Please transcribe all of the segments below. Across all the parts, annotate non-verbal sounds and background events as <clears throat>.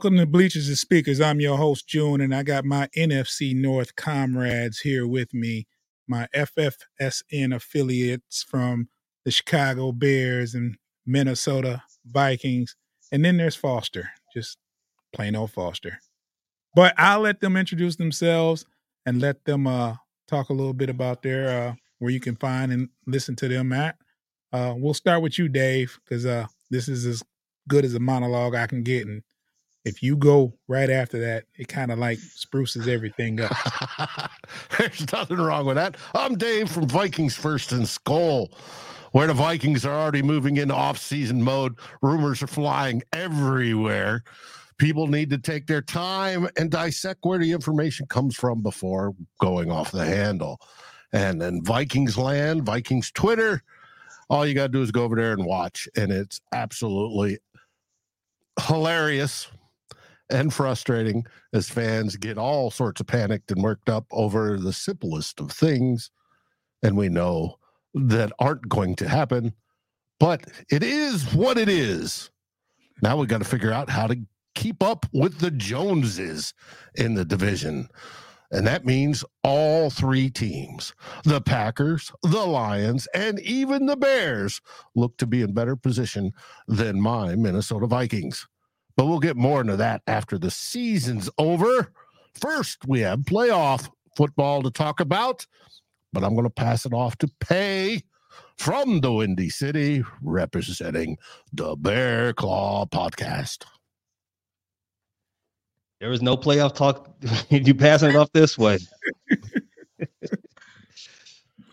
Welcome to Bleachers and Speakers. I'm your host, June, and I got my NFC North comrades here with me, my FFSN affiliates from the Chicago Bears and Minnesota Vikings. And then there's Foster, just plain old Foster. But I'll let them introduce themselves and let them uh, talk a little bit about their uh, where you can find and listen to them at. Uh, we'll start with you, Dave, because uh, this is as good as a monologue I can get. And if you go right after that, it kind of like spruces everything up. <laughs> There's nothing wrong with that. I'm Dave from Vikings First and Skol, where the Vikings are already moving into off-season mode. Rumors are flying everywhere. People need to take their time and dissect where the information comes from before going off the handle. And then Vikings land, Vikings Twitter, all you got to do is go over there and watch. And it's absolutely hilarious and frustrating as fans get all sorts of panicked and worked up over the simplest of things. And we know that aren't going to happen, but it is what it is. Now we got to figure out how to keep up with the Joneses in the division. And that means all three teams the Packers, the Lions, and even the Bears look to be in better position than my Minnesota Vikings. But we'll get more into that after the season's over. First, we have playoff football to talk about, but I'm going to pass it off to Pay from the Windy City, representing the Bear Claw podcast. There was no playoff talk. <laughs> you passing it off this way.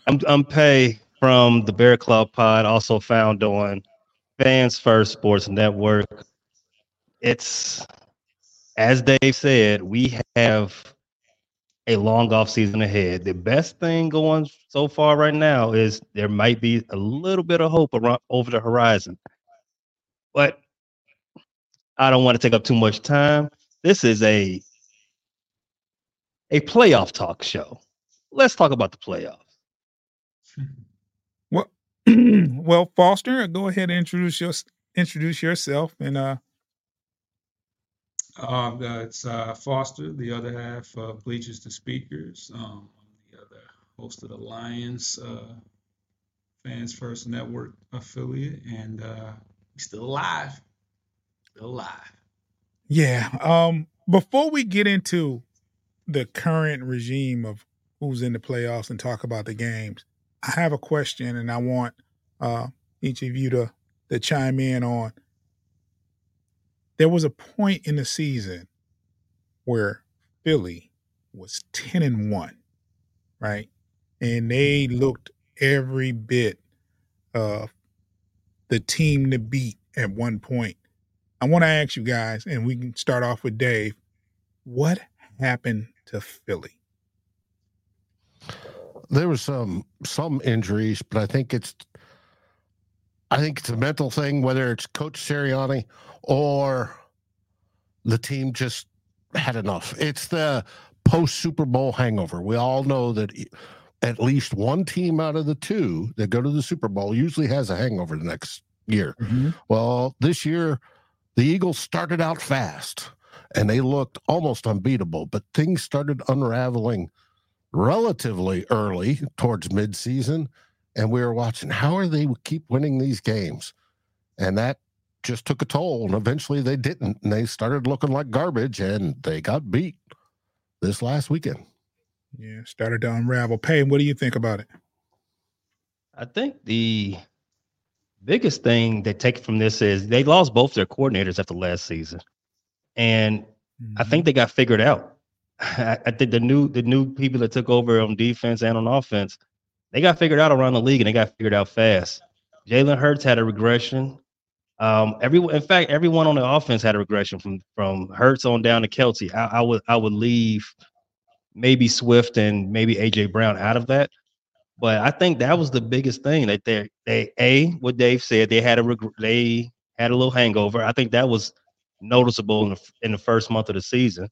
I'm I'm Pay from the Bear Claw Pod, also found on Fans First Sports Network it's as Dave said, we have a long off season ahead. The best thing going so far right now is there might be a little bit of hope around over the horizon. But I don't want to take up too much time. This is a a playoff talk show. Let's talk about the playoffs. Well, <clears throat> well, Foster, go ahead and introduce your, introduce yourself and uh uh, it's uh, Foster, the other half of Bleachers to Speakers. Um, the other host of the Lions uh, Fans First Network affiliate, and uh, still alive. Still alive. Yeah. Um, before we get into the current regime of who's in the playoffs and talk about the games, I have a question, and I want uh, each of you to to chime in on there was a point in the season where Philly was 10 and 1, right? And they looked every bit of the team to beat at one point. I want to ask you guys, and we can start off with Dave. What happened to Philly? There was some some injuries, but I think it's I think it's a mental thing, whether it's Coach Sirianni or the team just had enough. It's the post Super Bowl hangover. We all know that at least one team out of the two that go to the Super Bowl usually has a hangover the next year. Mm-hmm. Well, this year The Eagles started out fast and they looked almost unbeatable, but things started unraveling relatively early towards midseason. And we were watching how are they keep winning these games? And that just took a toll. And eventually they didn't. And they started looking like garbage and they got beat this last weekend. Yeah, started to unravel. Payne, what do you think about it? I think the biggest thing they take from this is they lost both their coordinators after last season, and mm-hmm. I think they got figured out. <laughs> I, I, think the new the new people that took over on defense and on offense, they got figured out around the league, and they got figured out fast. Jalen Hurts had a regression. Um, everyone, in fact, everyone on the offense had a regression from from Hurts on down to Kelce. I, I would I would leave maybe Swift and maybe AJ Brown out of that. But I think that was the biggest thing that they they a what Dave said they had a reg- they had a little hangover. I think that was noticeable in the, in the first month of the season.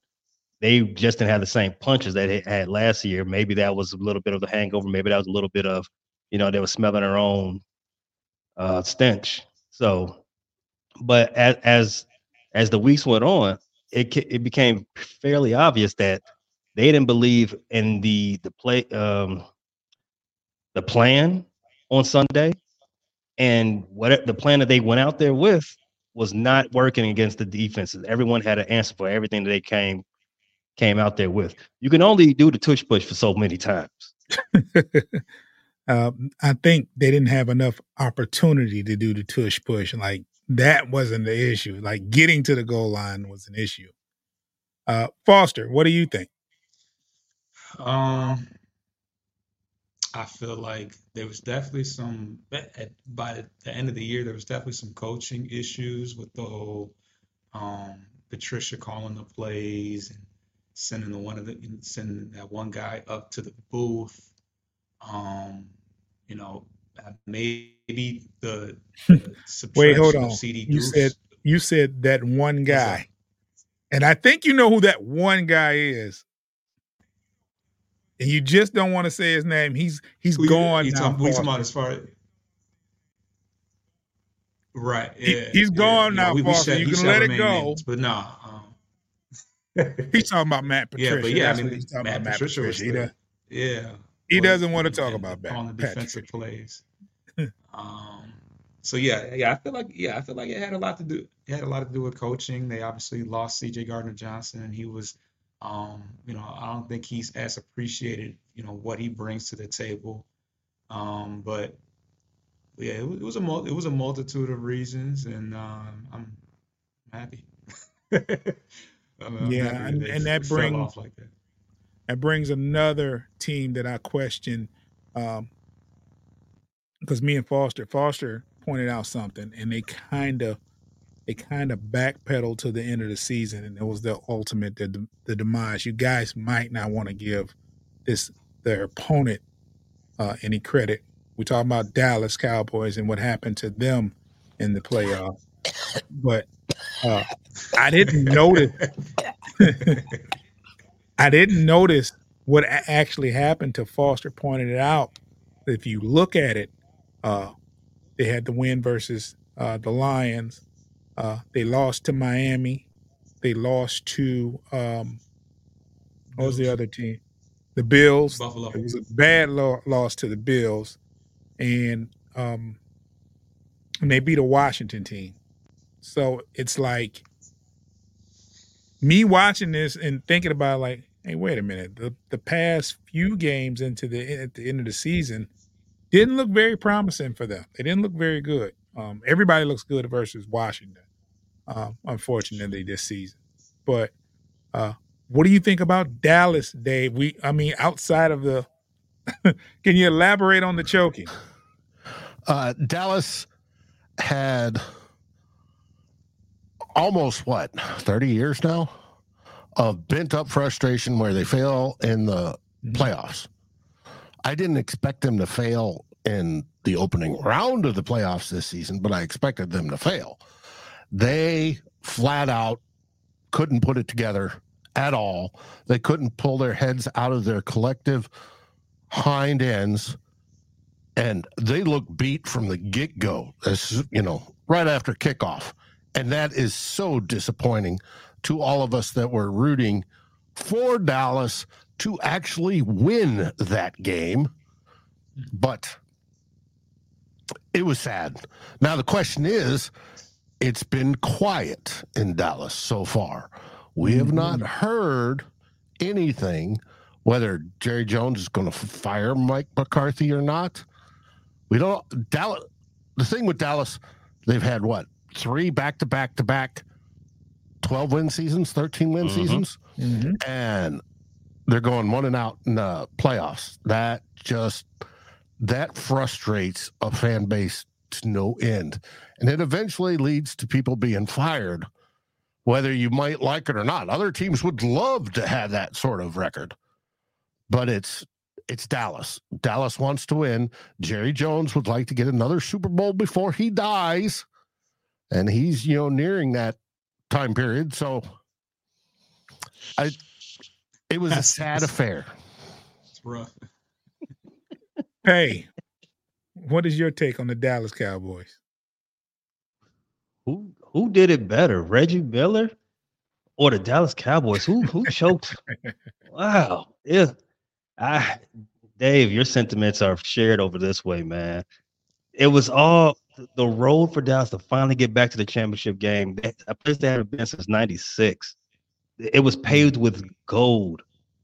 They just didn't have the same punches that they had last year. Maybe that was a little bit of the hangover. Maybe that was a little bit of, you know, they were smelling their own uh, stench. So, but as as as the weeks went on, it it became fairly obvious that they didn't believe in the the play um the plan on Sunday, and what the plan that they went out there with was not working against the defenses. Everyone had an answer for everything that they came came out there with. You can only do the tush push for so many times. <laughs> um, I think they didn't have enough opportunity to do the tush push. Like that wasn't the issue. Like getting to the goal line was an issue. Uh, Foster, what do you think? Um, I feel like there was definitely some at, by the end of the year there was definitely some coaching issues with the whole um, Patricia calling the plays and sending the one of the sending that one guy up to the booth. Um, you know, uh, maybe the, the <laughs> wait, hold on. CD you said you said that one guy, and I think you know who that one guy is and you just don't want to say his name. He's he's we, gone you now. we talking about as far as right? Yeah, he, has gone yeah, now, we, Foster. you can let it go. Names, but no, um, he's talking about Matt Patricia. Yeah, but yeah, That's I mean, he's talking Matt, about Patricia. Matt Patricia. The, yeah, he doesn't want to talk about that on the defensive plays. um, so yeah, yeah, I feel like yeah, I feel like it had a lot to do. It had a lot to do with coaching. They obviously lost C.J. Gardner Johnson, and he was um, you know, I don't think he's as appreciated, you know, what he brings to the table. Um, but yeah, it was, it was a it was a multitude of reasons, and um, I'm happy. <laughs> I'm, yeah, and, and that brings like that. that. brings another team that I question, because um, me and Foster Foster pointed out something, and they kind of they kind of backpedaled to the end of the season, and it was the ultimate the, the demise. You guys might not want to give this their opponent uh, any credit. We talk about Dallas Cowboys and what happened to them in the playoff, but uh, I didn't notice. <laughs> I didn't notice what actually happened to Foster. Pointed it out. If you look at it, uh, they had the win versus uh, the Lions uh, they lost to Miami. They lost to um, what was the other team? The Bills. Buffalo. It was a bad lo- loss to the Bills, and um, and they beat a Washington team. So it's like me watching this and thinking about like, hey, wait a minute. The the past few games into the at the end of the season didn't look very promising for them. They didn't look very good. Um, everybody looks good versus Washington uh, unfortunately, this season. But uh, what do you think about Dallas, Dave? We, I mean, outside of the, <laughs> can you elaborate on the choking? Uh, Dallas had almost what 30 years now of bent up frustration where they fail in the playoffs. I didn't expect them to fail in the opening round of the playoffs this season, but I expected them to fail. They flat out couldn't put it together at all. They couldn't pull their heads out of their collective hind ends. And they looked beat from the get go, as you know, right after kickoff. And that is so disappointing to all of us that were rooting for Dallas to actually win that game. But it was sad. Now, the question is it's been quiet in Dallas so far. We have mm-hmm. not heard anything whether Jerry Jones is going to fire Mike McCarthy or not. We don't. Dallas. The thing with Dallas, they've had what three back to back to back, twelve win seasons, thirteen win Mhm. seasons, Mhm. and they're going one and out in the playoffs. That just that frustrates a fan base to no end, and it eventually leads to people being fired, whether you might like it or not. Other teams would love to have that sort of record, but it's it's Dallas. Dallas wants to win. Jerry Jones would like to get another Super Bowl before he dies, and he's you know nearing that time period. So, I it was a sad affair. It's rough. <laughs> Hey, what is your take on the Dallas Cowboys? Who who did it better, Reggie Miller or the Dallas Cowboys? Who who <laughs> choked? wow, yeah. I, Dave, your sentiments are shared over this way, man. It was all the road for Dallas to finally get back to the championship game. A place they haven't been since '96. It was paved with gold.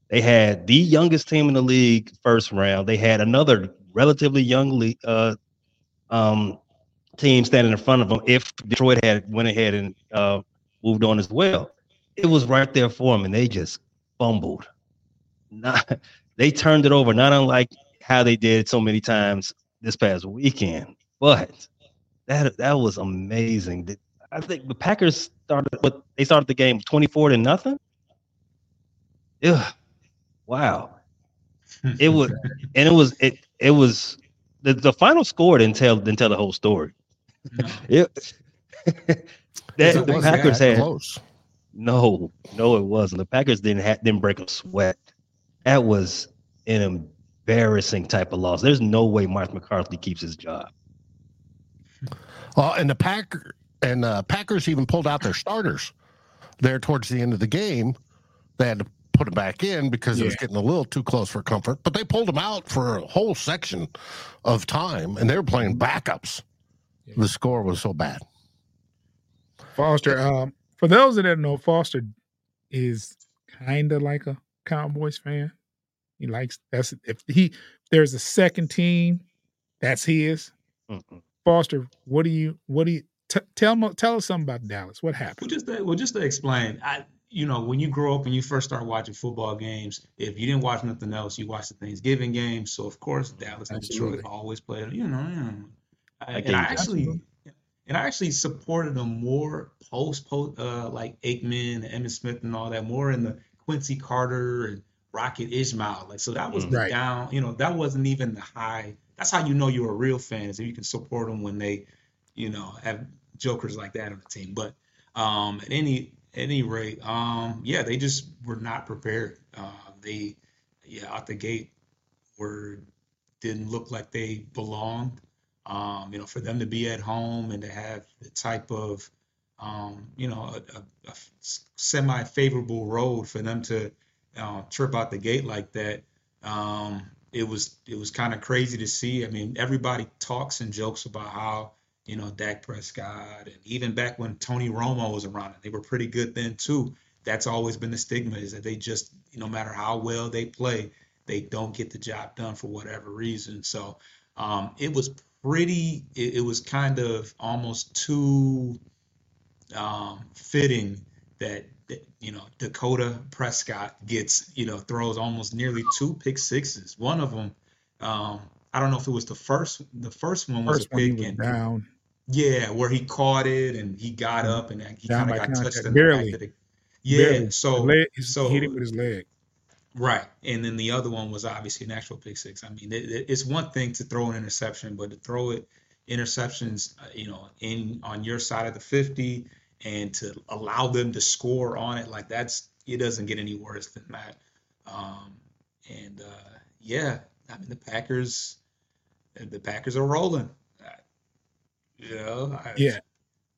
They had the youngest team in the league first round. They had another relatively young league, uh, um, team standing in front of them if Detroit had went ahead and uh, moved on as well. It was right there for them, and they just fumbled. Not, <laughs> they turned it over, not unlike how they did so many times this past weekend. But that that was amazing. I think the Packers started what they started the game 24 to nothing. Yeah. Wow. It was <laughs> and it was it it was the, the final score didn't tell didn't tell the whole story. No. <laughs> It, that, It the wasn't Packers that had close. no, no, it wasn't. The Packers didn't ha- didn't break a sweat. That was an embarrassing type of loss. There's no way Mark McCarthy keeps his job. Uh, and the Packer and uh, Packers even pulled out their starters there towards the end of the game. They had to put them back in because it was getting a little too close for comfort. But they pulled them out for a whole section of time, and they were playing backups. Yeah. The score was so bad. Foster, um, for those that don't know, Foster is kind of like a Cowboys fan. He likes that's if he there's a second team, that's his. Mm-mm. Foster, what do you what do you t- tell tell us something about Dallas? What happened? Well, happened? just to, well, just to explain, I you know when you grow up and you first start watching football games, if you didn't watch nothing else, you watched the Thanksgiving games. So of course Dallas and Absolutely. Detroit always played. You know, you know. I, I and I actually Absolutely. and I actually supported them more post post uh like Aikman and Emmitt Smith and all that more in the Quincy Carter and Rocket Ismail. Like so that was Mhm. the Right. down. You know that wasn't even the high. That's how you know you're a real fan is if you can support them when they, you know, have jokers like that on the team. But um, at any any rate, um, yeah, they just were not prepared. Uh, they, yeah, out the gate were didn't look like they belonged. Um, you know, for them to be at home and to have the type of, um, you know, a, a, a semi-favorable road for them to uh, trip out the gate like that. Um, it was it was kind of crazy to see. I mean, everybody talks and jokes about how you know Dak Prescott and even back when Tony Romo was around, they were pretty good then too. That's always been the stigma is that they just no matter how well they play, they don't get the job done for whatever reason. So um, it was pretty. It, it was kind of almost too um, fitting that, that you know Dakota Prescott gets you know throws almost nearly two pick sixes. One of them, um, I don't know if it was the first. The first one was First a pick and down. yeah, where he caught it and he got up and he kind of got touched in barely. the back the. Yeah, barely. so leg, so he hit it with his leg. Right. And then the other one was obviously an actual pick six. I mean, it, it- it's one thing to throw an interception, but to throw it interceptions, uh, you know, in on your side of the 50 and to allow them to score on it, like that's it doesn't get any worse than that. Um, and uh, yeah, I mean the Packers, the Packers are rolling. Uh, You know, I, Yeah.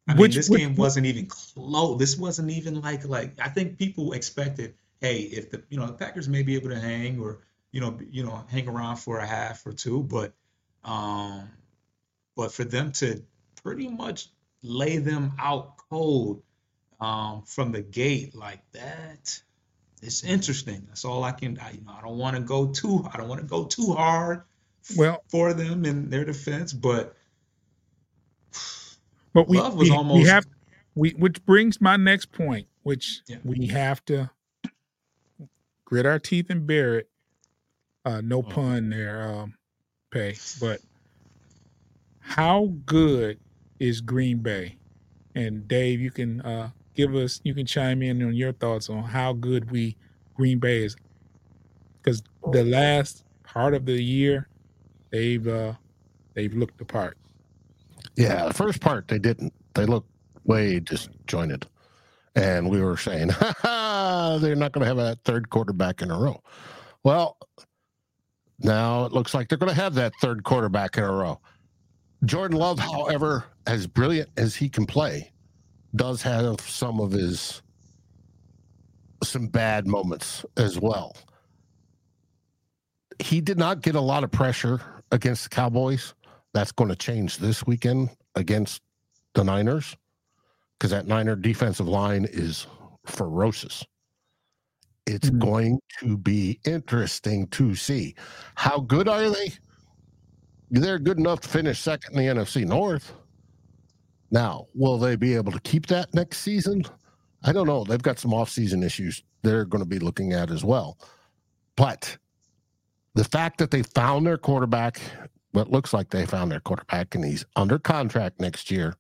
I mean, which, this which, game wasn't even close. This wasn't even like like I think people expected, hey, if the you know the Packers may be able to hang or you know you know hang around for a half or two, but um, but for them to pretty much lay them out cold um, from the gate like that, it's interesting. That's all I can. I, you know, I don't want to go too. I don't want to go too hard. Well, for them in their defense, but but we we, almost... we, have we which brings my next point, which yeah. we have to grit our teeth and bear it. Uh, no oh. pun there, um, pay. But how good is Green Bay? And Dave, you can uh, give us, you can chime in on your thoughts on how good we Green Bay is, because the last part of the year, they've uh, they've looked the part. Yeah, the first part they didn't. They looked way disjointed, and we were saying, <laughs> ha, ha, they're not going to have a third quarterback in a row. Well, now it looks like they're going to have that third quarterback in a row. Jordan Love, however, as brilliant as he can play, does have some of his some bad moments as well. He did not get a lot of pressure against the Cowboys. That's going to change this weekend against the Niners because that Niner defensive line is ferocious. It's mm-hmm. going to be interesting to see how good are they. They're good enough to finish second in the NFC North. Now, will they be able to keep that next season? I don't know. They've got some offseason issues they're going to be looking at as well. But the fact that they found their quarterback, what looks like they found their quarterback, and he's under contract next year,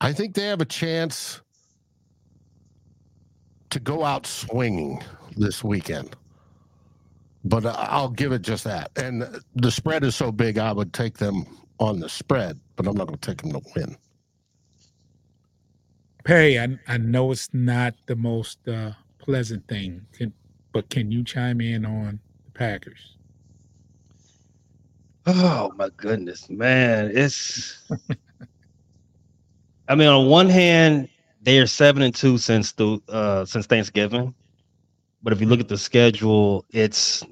I think they have a chance to go out swinging this weekend. But I'll give it just that. And the spread is so big, I would take them on the spread, but I'm not going to take them to win. Pay, I, I know it's not the most uh, pleasant thing, can, but can you chime in on the Packers? Oh my goodness, man! It's. <laughs> I mean, on one hand, they are seven and two since the uh, since Thanksgiving, but if you look at the schedule, it's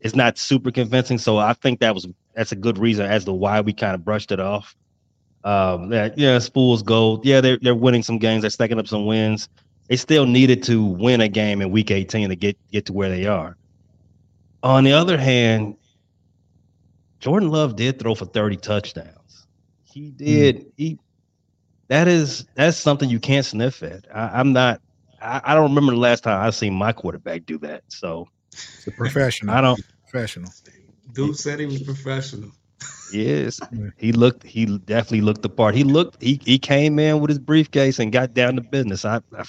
it's not super convincing. So I think that was that's a good reason as to why we kind of brushed it off. Um, that yeah, Spools gold. Yeah, they're they're winning some games. They're stacking up some wins. They still needed to win a game in Week 18 to get get to where they are. On the other hand, Jordan Love did throw for 30 touchdowns. He did. Mm. He that is that's something you can't sniff at. I, am not. I, I, don't remember the last time I seen my quarterback do that. So it's a professional. I don't professional. Dude said he was professional. Yes, <laughs> he looked. He definitely looked the part. He looked. He he came in with his briefcase and got down to business. I I,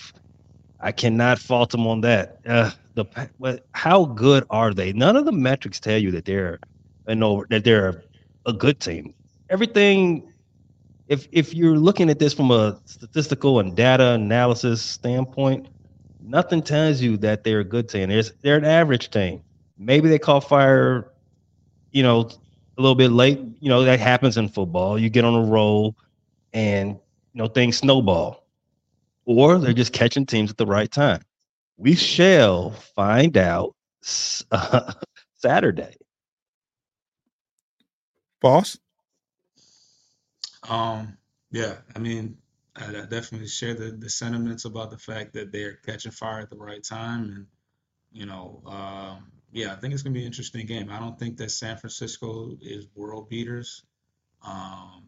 I cannot fault him on that. Uh, the but how good are they? None of the metrics tell you that they're, you know, that they're a good team. Everything. If if you're looking at this from a statistical and data analysis standpoint, nothing tells you that they're a good team. They're, they're an average team. Maybe they caught fire, you know, a little bit late. You know, that happens in football. You get on a roll and, you know, things snowball. Or they're just catching teams at the right time. We shall find out uh, <laughs> Saturday. Boss? Um, yeah, I mean, I, definitely share the, the sentiments about the fact that they're catching fire at the right time. And, you know, um, yeah, I think it's going to be an interesting game. I don't think that San Francisco is world beaters. Um,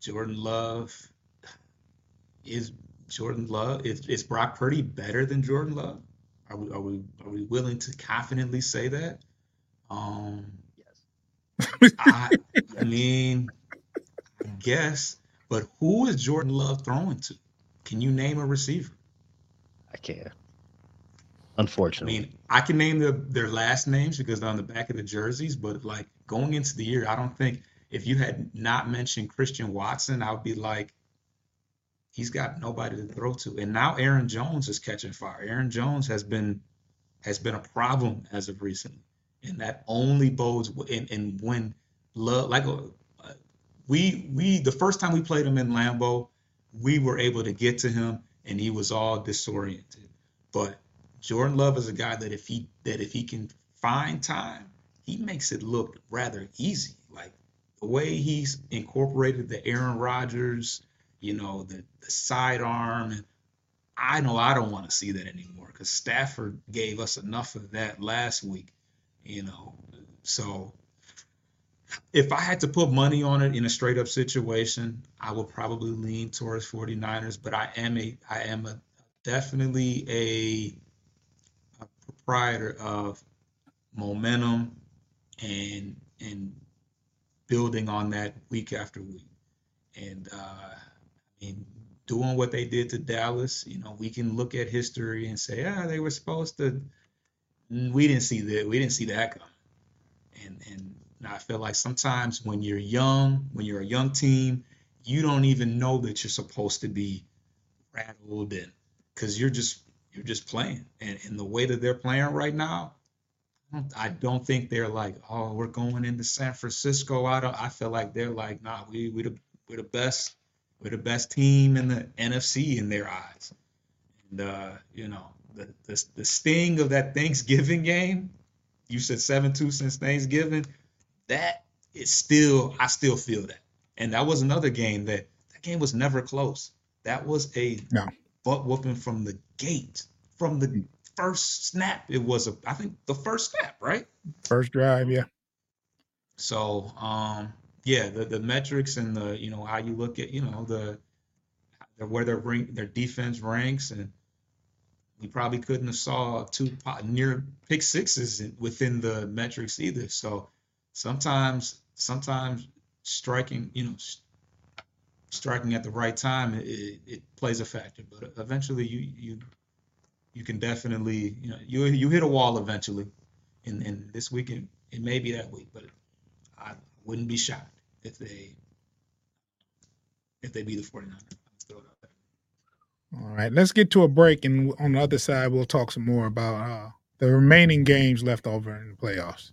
Jordan Love is Jordan Love. Is, is Brock Purdy better than Jordan Love? Are we are we are we willing to confidently say that? Um, yes. I, I mean, I guess. But who is Jordan Love throwing to? Can you name a receiver? I can't. Unfortunately. I mean, I can name the, their last names because they're on the back of the jerseys, but like going into the year, I don't think if you had not mentioned Christian Watson, I would be like, he's got nobody to throw to. And now Aaron Jones is catching fire. Aaron Jones has been has been a problem as of recently, and that only bodes. And, and when love, like we we the first time we played him in Lambeau, we were able to get to him and he was all disoriented. But Jordan Love is a guy that if he that if he can find time, he makes it look rather easy. Like the way he's incorporated the Aaron Rodgers, you know, the the sidearm. I know I don't want to see that anymore because Stafford gave us enough of that last week, you know. So if I had to put money on it in a straight up situation, I would probably lean towards 49ers, but I am a I am a definitely a, a proprietor of momentum and and building on that week after week. And uh, I mean, doing what they did to Dallas, you know, we can look at history and say, ah, they were supposed to. We didn't see that. We didn't see that come. And and I feel like sometimes when you're young, when you're a young team, you don't even know that you're supposed to be rattled and because you're just you're just playing. And in the way that they're playing right now, I don't think they're like, oh, we're going into San Francisco. I don't. I feel like they're like, nah, we we the we're the best. We're the best team in the NFC in their eyes. And uh, you know, the the the sting of that Thanksgiving game. You said seven two since Thanksgiving. That is still. I still feel that. And that was another game that that game was never close. That was a no. butt whooping from the gate, from the first snap. It was a, I think the first snap, right? First drive, yeah. So, um, yeah, the the metrics and the you know how you look at you know the, the where their rank, their defense ranks, and we probably couldn't have saw two near pick sixes within the metrics either. So sometimes sometimes striking you know striking at the right time it, it plays a factor, but eventually you you you can definitely, you know, you you hit a wall eventually. And and this weekend it may be that week, but I wouldn't be shocked if they if they beat the 49ers. All right, let's get to a break, and on the other side, we'll talk some more about uh, the remaining games left over in the playoffs.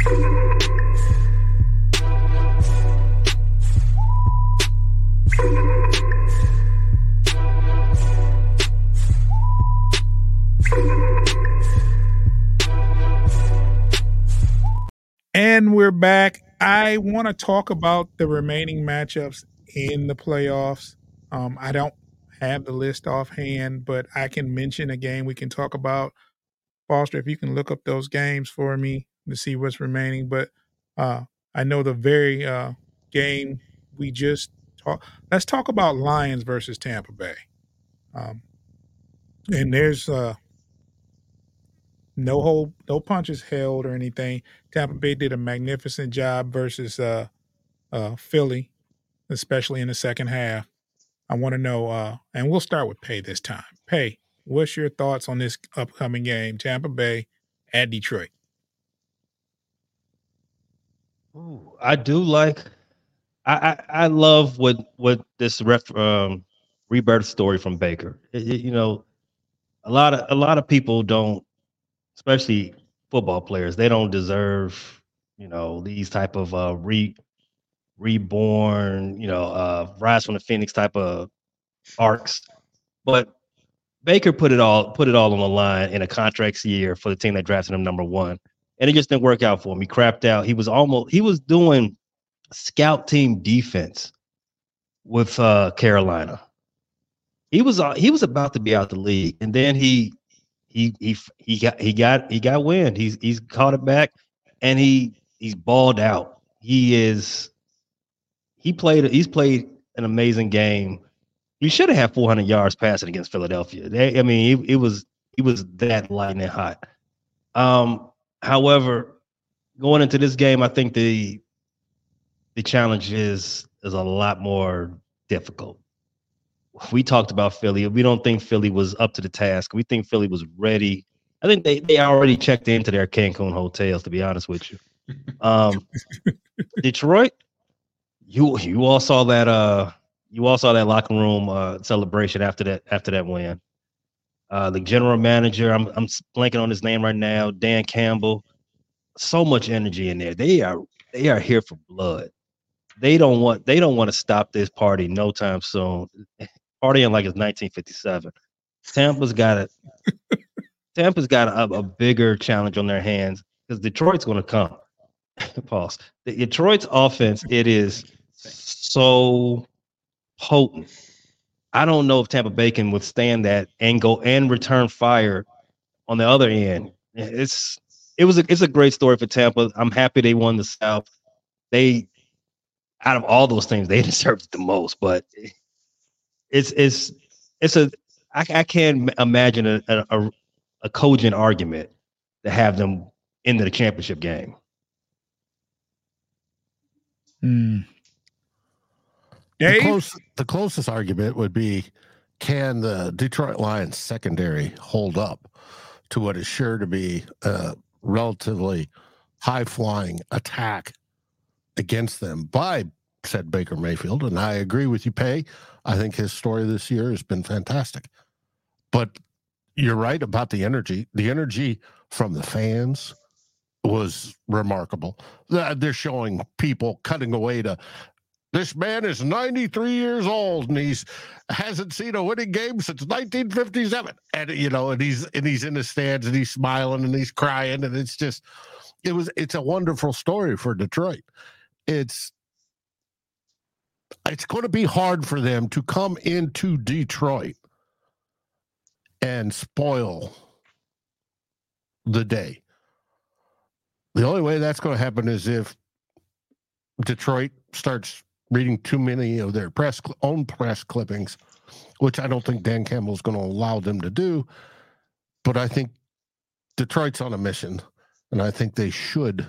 And we're back. I want to talk about the remaining matchups in the playoffs. Um, I don't have the list offhand, but I can mention a game we can talk about. Foster, if you can look up those games for me to see what's remaining. But uh, I know the very uh, game we just talked. Let's talk about Lions versus Tampa Bay. Um, and there's uh, no hold, no punches held or anything. Tampa Bay did a magnificent job versus uh, uh, Philly, especially in the second half. I want to know, uh, and we'll start with Pay this time. Pay, what's your thoughts on this upcoming game, Tampa Bay at Detroit? Ooh, I do like. I, I, I love what what this ref um, rebirth story from Baker. It, it, you know, a lot of a lot of people don't, especially football players, they don't deserve you know these type of uh, re reborn, you know, uh, rise from the phoenix type of arcs. But Baker put it all put it all on the line in a contracts year for the team that drafted him number one and it just didn't work out for him. He crapped out. He was almost he was doing scout team defense with uh, Carolina. He was uh, he was about to be out the league, and then he he he he got he got he got wind. He's he's caught it back, and he he's balled out. He is he played he's played an amazing game. He should have had 400 yards passing against Philadelphia. They, I mean, it, it was he was that lightning hot. Um, However, going into this game, I think the the challenge is is a lot more difficult. We talked about Philly. We don't think Philly was up to the task. We think Philly was ready. I think they, they already checked into their Cancun hotels, to be honest with you. Um, <laughs> Detroit, you you all saw that uh you all saw that locker room uh celebration after that after that win. Uh the general manager, I'm I'm blanking on his name right now, Dan Campbell. So much energy in there. They are they are here for blood. They don't want they don't want to stop this party no time soon. <laughs> Partying like it's 1957. Tampa's got it. <laughs> Tampa's got a, a bigger challenge on their hands because Detroit's going to come. <laughs> Pause. The Detroit's offense, it is so potent. I don't know if Tampa Bay can withstand that and go and return fire on the other end. It's it was a, it's a great story for Tampa. I'm happy they won the South. They out of all those things, they <laughs> deserved it the most. But it's it's it's a I, I can't imagine a, a a cogent argument to have them into the championship game. Hmm. Hmm. The, close, the closest argument would be can the Detroit Lions secondary hold up to what is sure to be a relatively high flying attack against them by said Baker Mayfield? And I agree with you, Pay. I think his story this year has been fantastic. But you're right about the energy. The energy from the fans was remarkable. They're showing people cutting away to this man is 93 years old and he's hasn't seen a winning game since 1957 and you know and he's and he's in the stands and he's smiling and he's crying and it's just it was it's a wonderful story for detroit. It's it's going to be hard for them to come into detroit and spoil the day. The only way that's going to happen is if detroit starts reading too many of their press own press clippings, which I don't think Dan Campbell is going to allow them to do. But I think Detroit's on a mission, and I think they should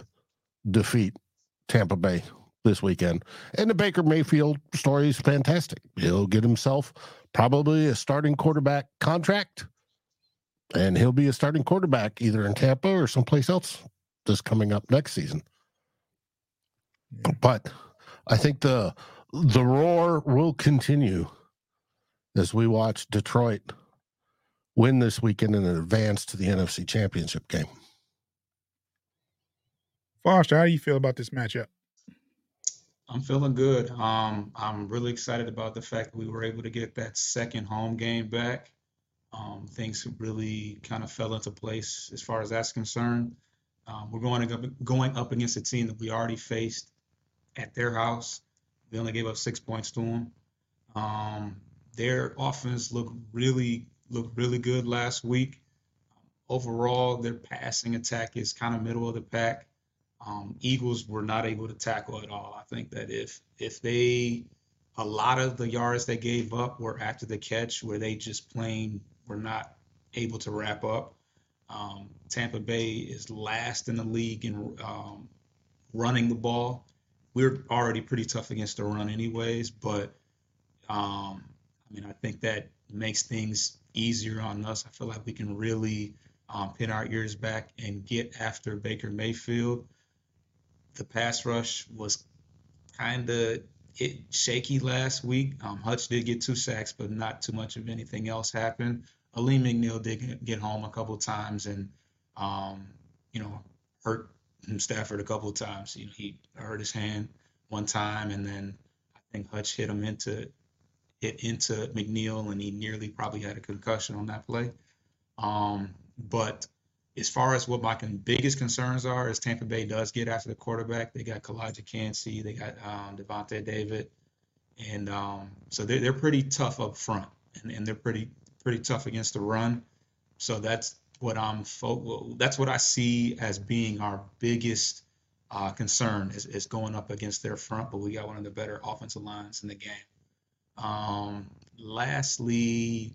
defeat Tampa Bay this weekend. And the Baker Mayfield story is fantastic. He'll get himself probably a starting quarterback contract, and he'll be a starting quarterback either in Tampa or someplace else this coming up next season. But I think the the roar will continue as we watch Detroit win this weekend and advance to the NFC Championship game. Foster, how do you feel about this matchup? I'm feeling good. Um, I'm really excited about the fact that we were able to get that second home game back. Um, things really kind of fell into place as far as that's concerned. Um, we're going up, going up against a team that we already faced at their house. We only gave up six points to them. Um, their offense looked really looked really good last week. Overall, their passing attack is kind of middle of the pack. Um, Eagles were not able to tackle at all. I think that if if they a lot of the yards they gave up were after the catch, where they just plain were not able to wrap up. Um, Tampa Bay is last in the league in um, running the ball. We're already pretty tough against the run, anyways. But um, I mean, I think that makes things easier on us. I feel like we can really um, pin our ears back and get after Baker Mayfield. The pass rush was kind of shaky last week. Um, Hutch did get two sacks, but not too much of anything else happened. Alim McNeill did get home a couple times and, um, you know, hurt Stafford a couple of times. You know, he hurt his hand one time, and then I think Hutch hit him into hit into McNeill, and he nearly probably had a concussion on that play. Um, but as far as what my con- biggest concerns are, is Tampa Bay does get after the quarterback. They got Calijah Kancey, they got um, Lavonte David, and um, so they're they're pretty tough up front, and, and they're pretty pretty tough against the run. So that's what I'm fo- that's what I see as being our biggest uh, concern is, is going up against their front, but we got one of the better offensive lines in the game. Um, lastly,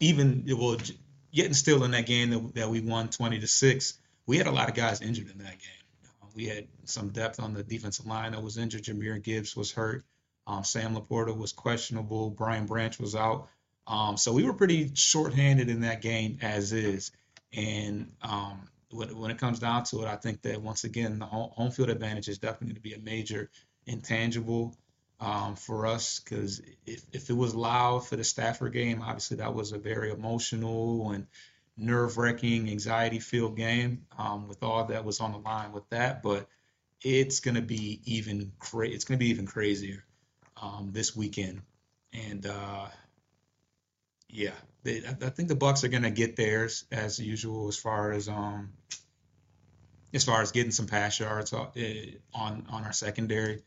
even well, j- getting still in that game that, that we won 20 to 6, we had a lot of guys injured in that game. Uh, we had some depth on the defensive line that was injured. Jahmyr Gibbs was hurt. Um, Sam LaPorta was questionable. Brian Branch was out. Um, so we were pretty shorthanded in that game as is. And um, when, when it comes down to it, I think that once again, the home, field advantage is definitely going to be a major intangible um, for us because if, if it was loud for the Stafford game, obviously that was a very emotional and nerve wracking, anxiety filled game um, with all that was on the line with that. But it's going to be even cra- it's going to be even crazier um, this weekend. And uh, yeah, they, I, I think the Bucks are going to get theirs as usual as far as um as far as getting some pass yards uh, on on our secondary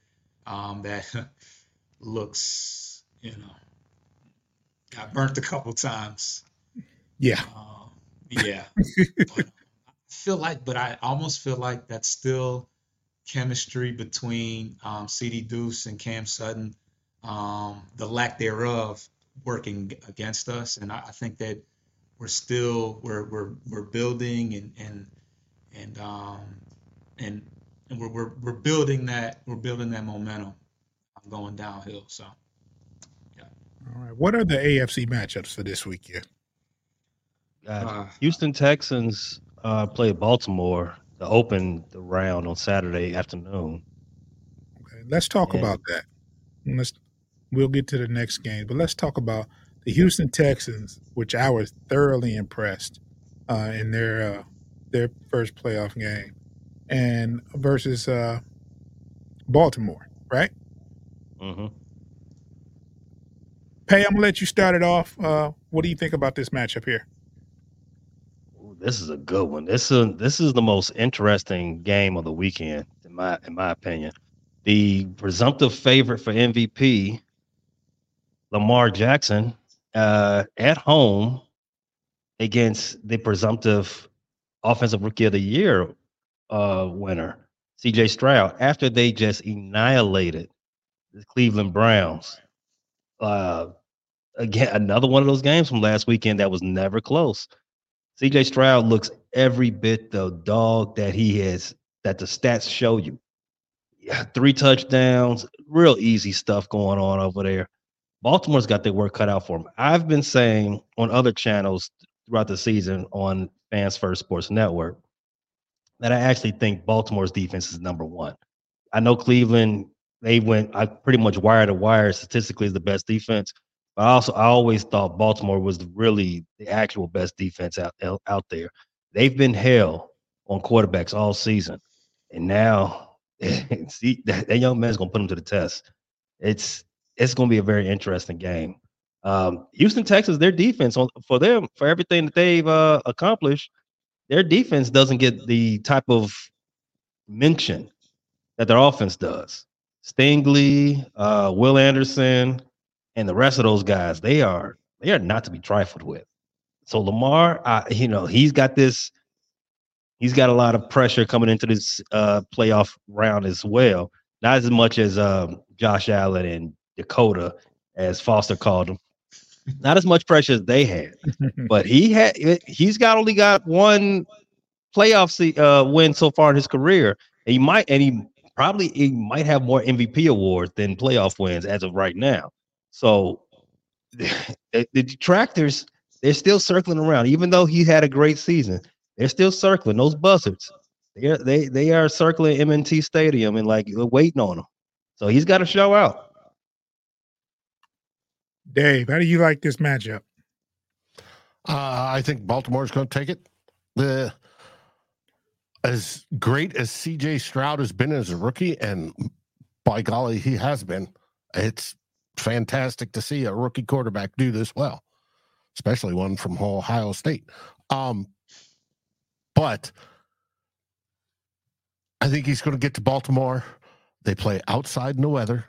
um, that <laughs> looks you know got burnt a couple times. Yeah. Um, yeah. <laughs> but I feel like, but I almost feel like that's still chemistry between um, CD Deuce and Cam Sutton. Um, the lack thereof working against us, and I, I, think that we're still we're we're we're building and and and um and and we're we're, we're building that we're building that momentum going downhill. So yeah. All right. What are the AFC matchups for this weekend? Uh, Houston Texans uh, play Baltimore to open the round on Saturday afternoon. Okay, let's talk and, about that. Let's we'll get to the next game, but let's talk about the Houston Texans, which I was thoroughly impressed uh, in their uh, their first playoff game, and versus uh, Baltimore, right? Mm-hmm. Pay, I'm gonna let you start it off. Uh, what do you think about this matchup here? this is a good one. This is this is the most interesting game of the weekend, in my in my opinion. The presumptive favorite for MVP, Lamar Jackson, uh, at home against the presumptive offensive rookie of the year uh, winner, CJ Stroud, after they just annihilated the Cleveland Browns. Uh, again, another one of those games from last weekend that was never close. CJ Stroud looks every bit the dog that he is, that the stats show you. Yeah, three touchdowns, real easy stuff going on over there. Baltimore's got their work cut out for them. I've been saying on other channels throughout the season on Fans First Sports Network that I actually think Baltimore's defense is number one. I know Cleveland, they went I pretty much wire to wire statistically is the best defense. But I also I always thought Baltimore was really the actual best defense out out there. They've been hell on quarterbacks all season, and now <laughs> see that, that young man's gonna put them to the test. It's it's gonna be a very interesting game. Um, Houston, Texas, their defense for them for everything that they've uh, accomplished, their defense doesn't get the type of mention that their offense does. Stingley, uh, Will Anderson, and the rest of those guys, they are they are not to be trifled with. So Lamar, you know, he's got this. He's got a lot of pressure coming into this uh, playoff round as well. Not as much as um, Josh Allen and Dakota, as Foster called him. Not as much pressure as they had, <laughs> but he had. He's got only got one playoff uh, win so far in his career. And he might, and he probably he might have more MVP awards than playoff wins as of right now. So <laughs> the, the detractors, they're still circling around, even though he had a great season. They're still circling those buzzards. They are, they they are circling M&T Stadium and like waiting on him. So he's got to show out. Dave, how do you like this matchup? Uh, I think Baltimore's going to take it. The as great as CJ Stroud has been as a rookie, and by golly, he has been. It's fantastic to see a rookie quarterback do this well, especially one from Ohio State. Um, but I think he's going to get to Baltimore. They play outside in the weather.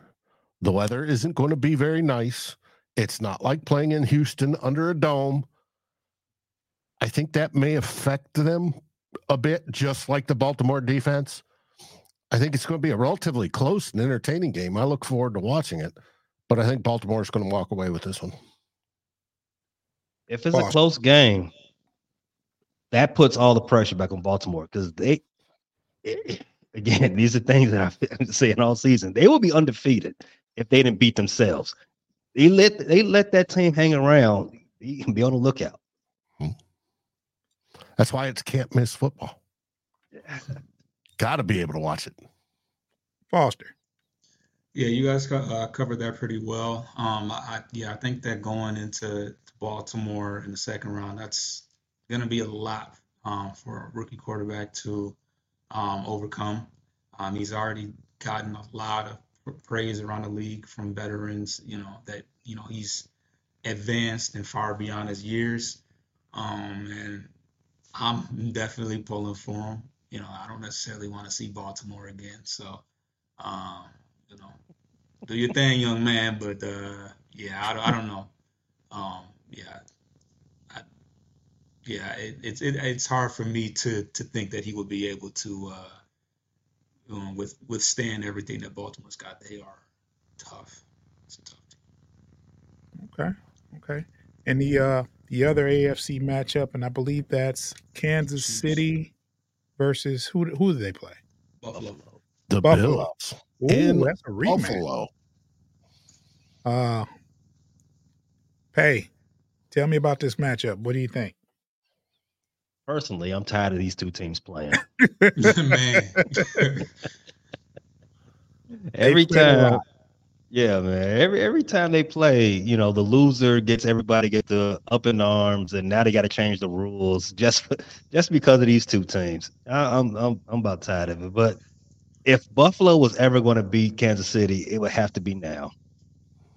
The weather isn't going to be very nice. It's not like playing in Houston under a dome. I think that may affect them a bit, just like the Baltimore defense. I think it's going to be a relatively close and entertaining game. I look forward to watching it. But I think Baltimore is going to walk away with this one. If it's Boston. a close game, that puts all the pressure back on Baltimore because they, <laughs> again, these are things that I've been saying all season. They will be undefeated. if they didn't beat themselves. They let they let that team hang around. You can be on the lookout. That's why it's can't miss football. <laughs> Got to be able to watch it. Foster. Yeah, you guys co- uh, covered that pretty well. Um, I, yeah, I think that going into Baltimore in the second round, that's going to be a lot um, for a rookie quarterback to um, overcome. Um, he's already gotten a lot of praise around the league from veterans. You know that you know he's advanced and far beyond his years, um, and I'm definitely pulling for him. You know, I don't necessarily want to see Baltimore again, so um, you know, do your thing, young man. But uh, yeah, I, I don't know. Um, yeah, I, yeah, it, it's it, it's hard for me to to think that he would be able to uh, um, with withstand everything that Baltimore's got. They are tough. It's a tough team. Okay. Okay. And the uh the other AFC matchup, and I believe that's Kansas Chiefs. City versus who? Who do they play? Buffalo. The Buffalo. Bills. Ooh, In that's a rematch. Buffalo. Uh, Pay, tell me about this matchup. What do you think? Personally, I'm tired of these two teams playing. <laughs> man. every time yeah man every every time they play you know the loser gets everybody get the up in arms and now they got to change the rules just <laughs> just because of these two teams I, i'm i'm i'm about tired of it but if buffalo was ever going to beat kansas city it would have to be now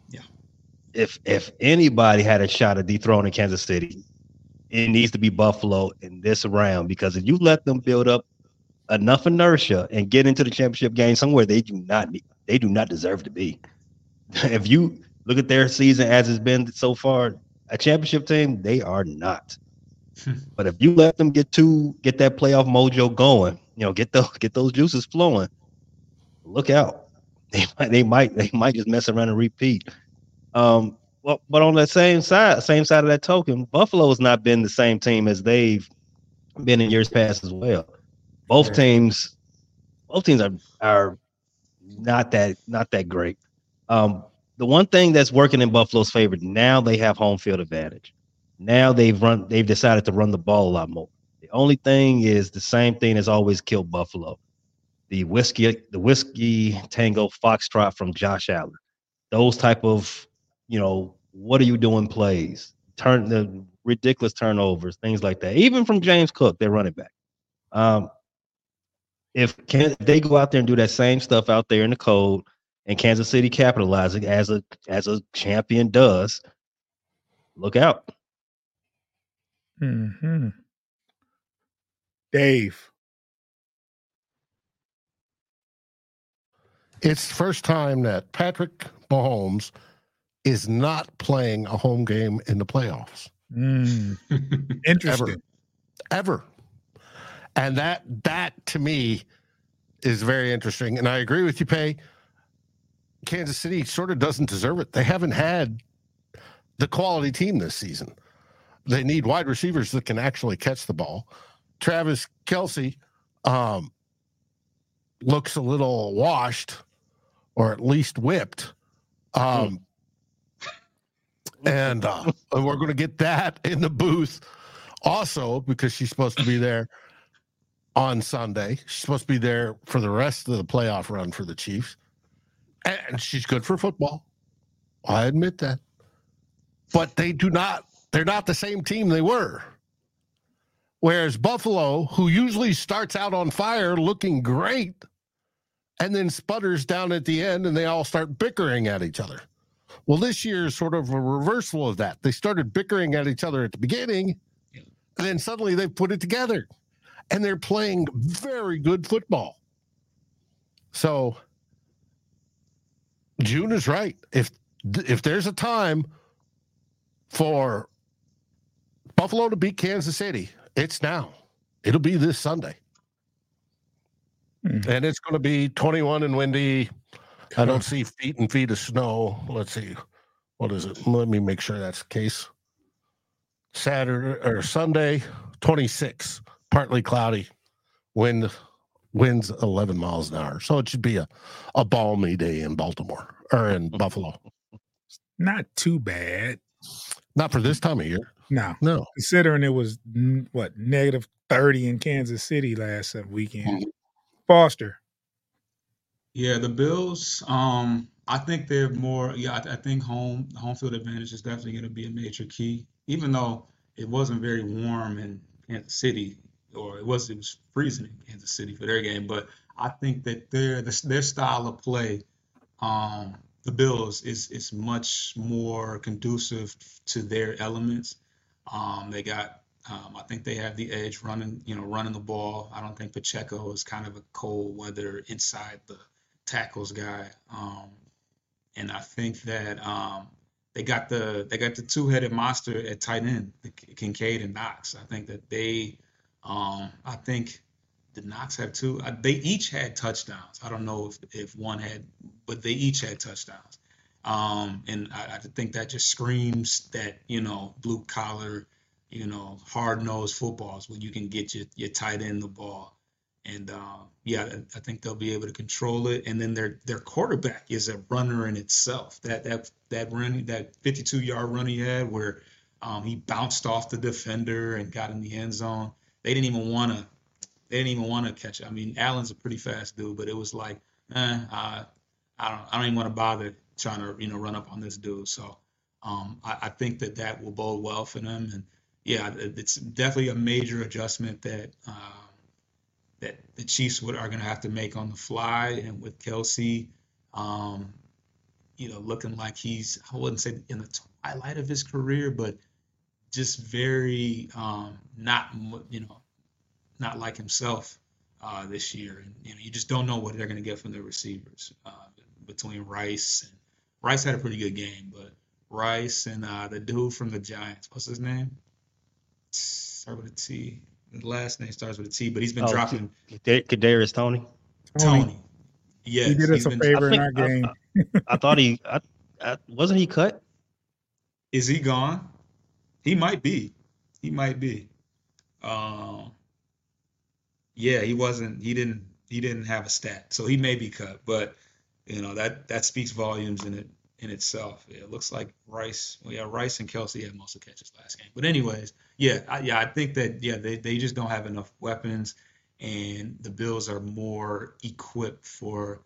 Yeah. if if anybody had a shot at dethroning kansas city it needs to be buffalo in this round because if you let them build up enough inertia and get into the championship game somewhere they do not need, they do not deserve to be. <laughs> if you look at their season as it's been so far, a championship team, they are not. <laughs> but if you let them get to get that playoff mojo going, you know, get the get those juices flowing, look out. <laughs> They might they might they might just mess around and repeat. Um, well, but on that same side, same side of that token, Buffalo has not been the same team as they've been in years past as well. Both Yeah. teams both teams are are not that not that great. Um the one thing that's working in buffalo's favor now they have home field advantage. Now they've run they've decided to run the ball a lot more. The only thing is the same thing has always killed buffalo. The whiskey the whiskey tango foxtrot from josh allen. Those type of you know what are you doing plays turn the ridiculous turnovers things like that even from james cook their running back um if can they go out there and do that same stuff out there in the cold and Kansas City capitalizing as a as a champion does, look out. hmm Dave. It's the first time that Patrick Mahomes is not playing a home game in the playoffs Mm, <laughs> interesting. ever. And that that to me is very interesting. And I agree with you, Pay. Kansas City sort of doesn't deserve it. They haven't had the quality team this season. They need wide receivers that can actually catch the ball. Travis Kelce um, looks a little washed, or at least whipped. Um, and uh, and we're going to get that in the booth also because she's supposed to be there on Sunday. She's supposed to be there for the rest of the playoff run for the Chiefs, and she's good for football. I admit that, but they do not. They're not the same team they were. Whereas Buffalo, who usually starts out on fire looking great, and then sputters down at the end, and they all start bickering at each other. Well, this year is sort of a reversal of that. They started bickering at each other at the beginning, and then suddenly they put it together, and they're playing very good football. So June is right. If if there's a time for Buffalo to beat Kansas City, it's now. It'll be this Sunday. Hmm. And it's going to be 21 and windy. I don't see feet and feet of snow. Let's see. What is it? Let me make sure that's the case. Saturday or Sunday, 26, partly cloudy. Wind winds 11 miles an hour. So it should be a, a balmy day in Baltimore. or in <laughs> Buffalo. Not too bad. Not for this time of year. No, No. considering it was what negative thirty in Kansas City last uh, weekend. Mhm. Foster, Yeah, the Bills. Um, I think they're more. Yeah, I, I think home home field advantage is definitely going to be a major key. Even though it wasn't very warm in Kansas City, or it was it was freezing in Kansas City for their game. But I think that their their style of play, um, the Bills is is much more conducive to their elements. Um, they got. Um, I think they have the edge running, you know, running the ball. I don't think Pacheco is kind of a cold weather inside the tackles guy. Um, and I think that um, they got the they got the two-headed monster at tight end, the Kincaid and Knox. I think that they, um, I think, did Knox have two? They each had touchdowns. I don't know if if one had, but they each had touchdowns. Um, and I, I think that just screams that you know blue collar, you know hard nosed footballs where you can get your your tight end the ball. And uh, yeah, I think they'll be able to control it. And then their their quarterback is a runner in itself. That that that run, that 52 yard run he had, where um, he bounced off the defender and got in the end zone. They didn't even want to. They didn't even want to catch it. I mean, Allen's a pretty fast dude, but it was like, eh, I, I don't, I don't even want to bother trying to, you know, run up on this dude. So, um, I, I think that that will bode well for them. And yeah, it's definitely a major adjustment that. Um, that the Chiefs would, are going to have to make on the fly. And with Kelce, um, you know, looking like he's, I wouldn't say in the twilight of his career, but just very um, not, you know, not like himself uh, this year. And, you know, you just don't know what they're going to get from their receivers uh, between Rice and Rice had a pretty good game, but Rice and uh, the dude from the Giants, what's his name? Start with a T. The last name starts with a T, but he's been Oh, dropping Kadar- Kadarius Toney. Toney, Toney. Yes, he did us a been. favor in I our think- game. I, I thought he, <laughs> I, I, wasn't he cut? Is he gone? He might be. He might be. Um, yeah, he wasn't. He didn't. He didn't have a stat, so he may be cut. But you know that that speaks volumes in it in itself. It looks like Rice. Well, yeah, Rice and Kelce had most of the catches last game. But anyways, yeah, I, yeah, I think that yeah they they just don't have enough weapons, and the Bills are more equipped for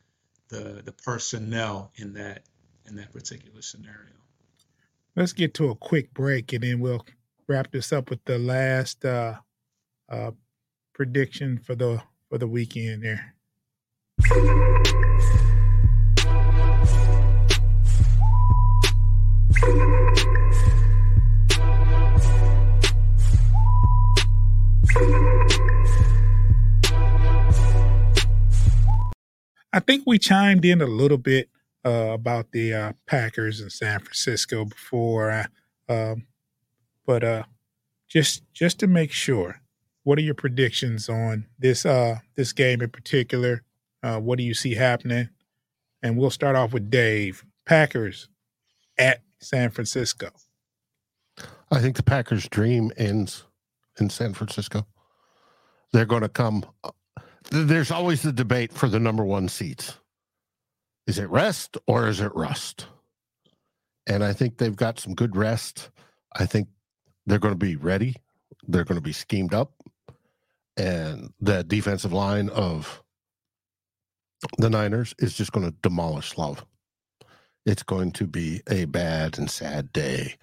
the the personnel in that in that particular scenario. Let's get to a quick break and then we'll wrap this up with the last uh, uh, prediction for the for the weekend there. I think we chimed in a little bit uh, about the uh, Packers in San Francisco before, uh, um, but uh, just just to make sure, what are your predictions on this uh, this game in particular? What do you see happening? And we'll start off with Dave. Packers at San Francisco. I think the Packers' dream ends in San Francisco. They're going to come. uh, There's always the debate for the number one seats. Is it rest or is it rust? And I think they've got some good rest. I think they're going to be ready. They're going to be schemed up. And the defensive line of the Niners is just going to demolish love. It's going to be a bad and sad day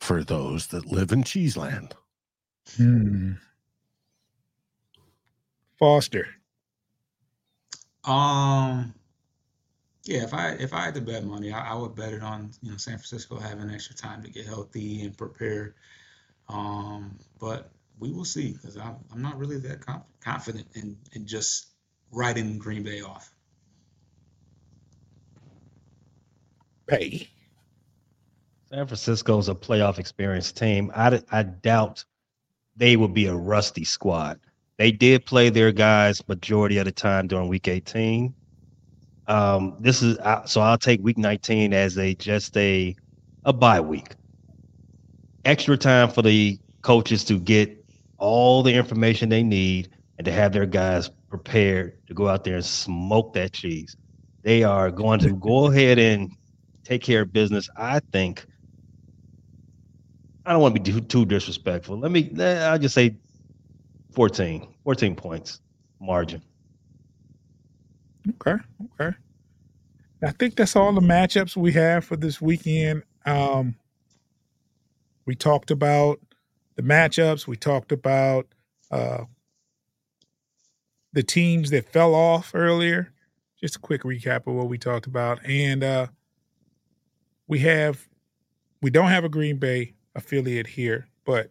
for those that live in Cheeseland. Hmm. Foster. Um, yeah, if I if I had to bet money, I, I would bet it on you know San Francisco having extra time to get healthy and prepare. Um, but we will see because I'm I'm not really that conf confident in in just writing Green Bay off. Pay. San Francisco's a playoff experienced team. I, I doubt they will be a rusty squad. They did play their guys majority of the time during week 18. Um, this is so I'll take week 19 as a just a a bye week. Extra time for the coaches to get all the information they need and to have their guys prepared to go out there and smoke that cheese. they are going to go ahead and take care of business. I think. I don't want to be too, disrespectful. Let me. I'll just say 14, 14 points margin. Okay. Okay. I think that's all the matchups we have for this weekend. Um, we talked about the matchups. We talked about uh, the teams that fell off earlier. Just a quick recap of what we talked about, and uh, we have we don't have a Green Bay affiliate here, but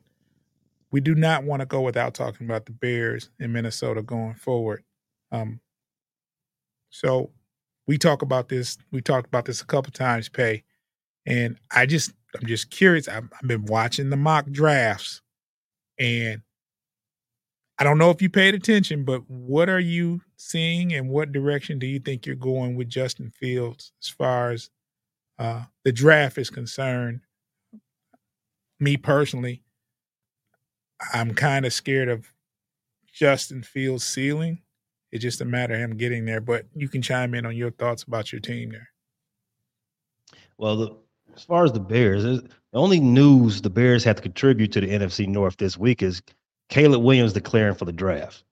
we do not want to go without talking about the Bears in Minnesota going forward. Um, so we talk about this. We talked about this a couple times, Pay, and I just I'm just curious. I've, I've been watching the mock drafts, and I don't know if you paid attention, but what are you seeing, and what direction do you think you're going with Justin Fields as far as uh, the draft is concerned? Me personally, I'm kind of scared of Justin Fields' ceiling. It's just a matter of him getting there. But you can chime in on your thoughts about your team there. Well, the, as far as the Bears, the only news the Bears have to contribute to the NFC North this week is Caleb Williams declaring for the draft.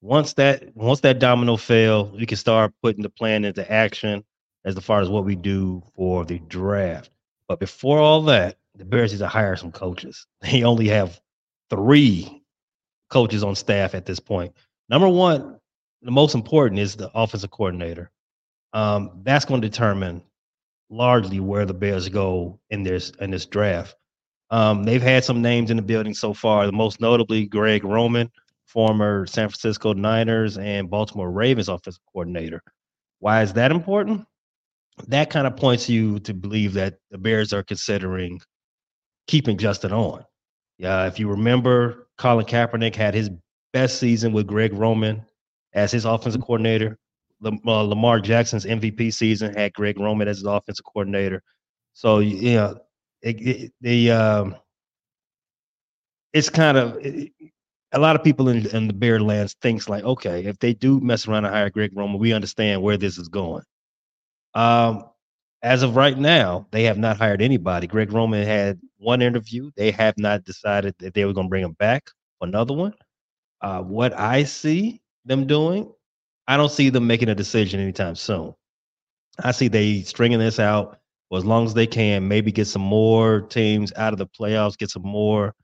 Once that once that domino fell, we can start putting the plan into action as far as what we do for the draft. But before all that, the Bears need to hire some coaches. <laughs> They only have three coaches on staff at this point. Number one, the most important is the offensive coordinator. Um, that's going to determine largely where the Bears go in this in this draft. Um, they've had some names in the building so far. The most notably Greg Roman, former San Francisco Niners and Baltimore Ravens offensive coordinator. Why is that important? That kind of points you to believe that the Bears are considering keeping Justin on. Yeah, if you remember, Colin Kaepernick had his best season with Greg Roman as his offensive mm-hmm. coordinator. Uh, Lamar Jackson's MVP season had Greg Roman as his offensive coordinator. So you know, it, it, the um, it's kind of it, a lot of people in, in the Bear lands thinks like, okay, if they do mess around and hire Greg Roman, we understand where this is going. Um, as of right now, they have not hired anybody. Greg Roman had one interview. They have not decided that they were going to bring him back for another one. Uh, what I see them doing, I don't see them making a decision anytime soon. I see they stringing this out for as long as they can, maybe get some more teams out of the playoffs, get some more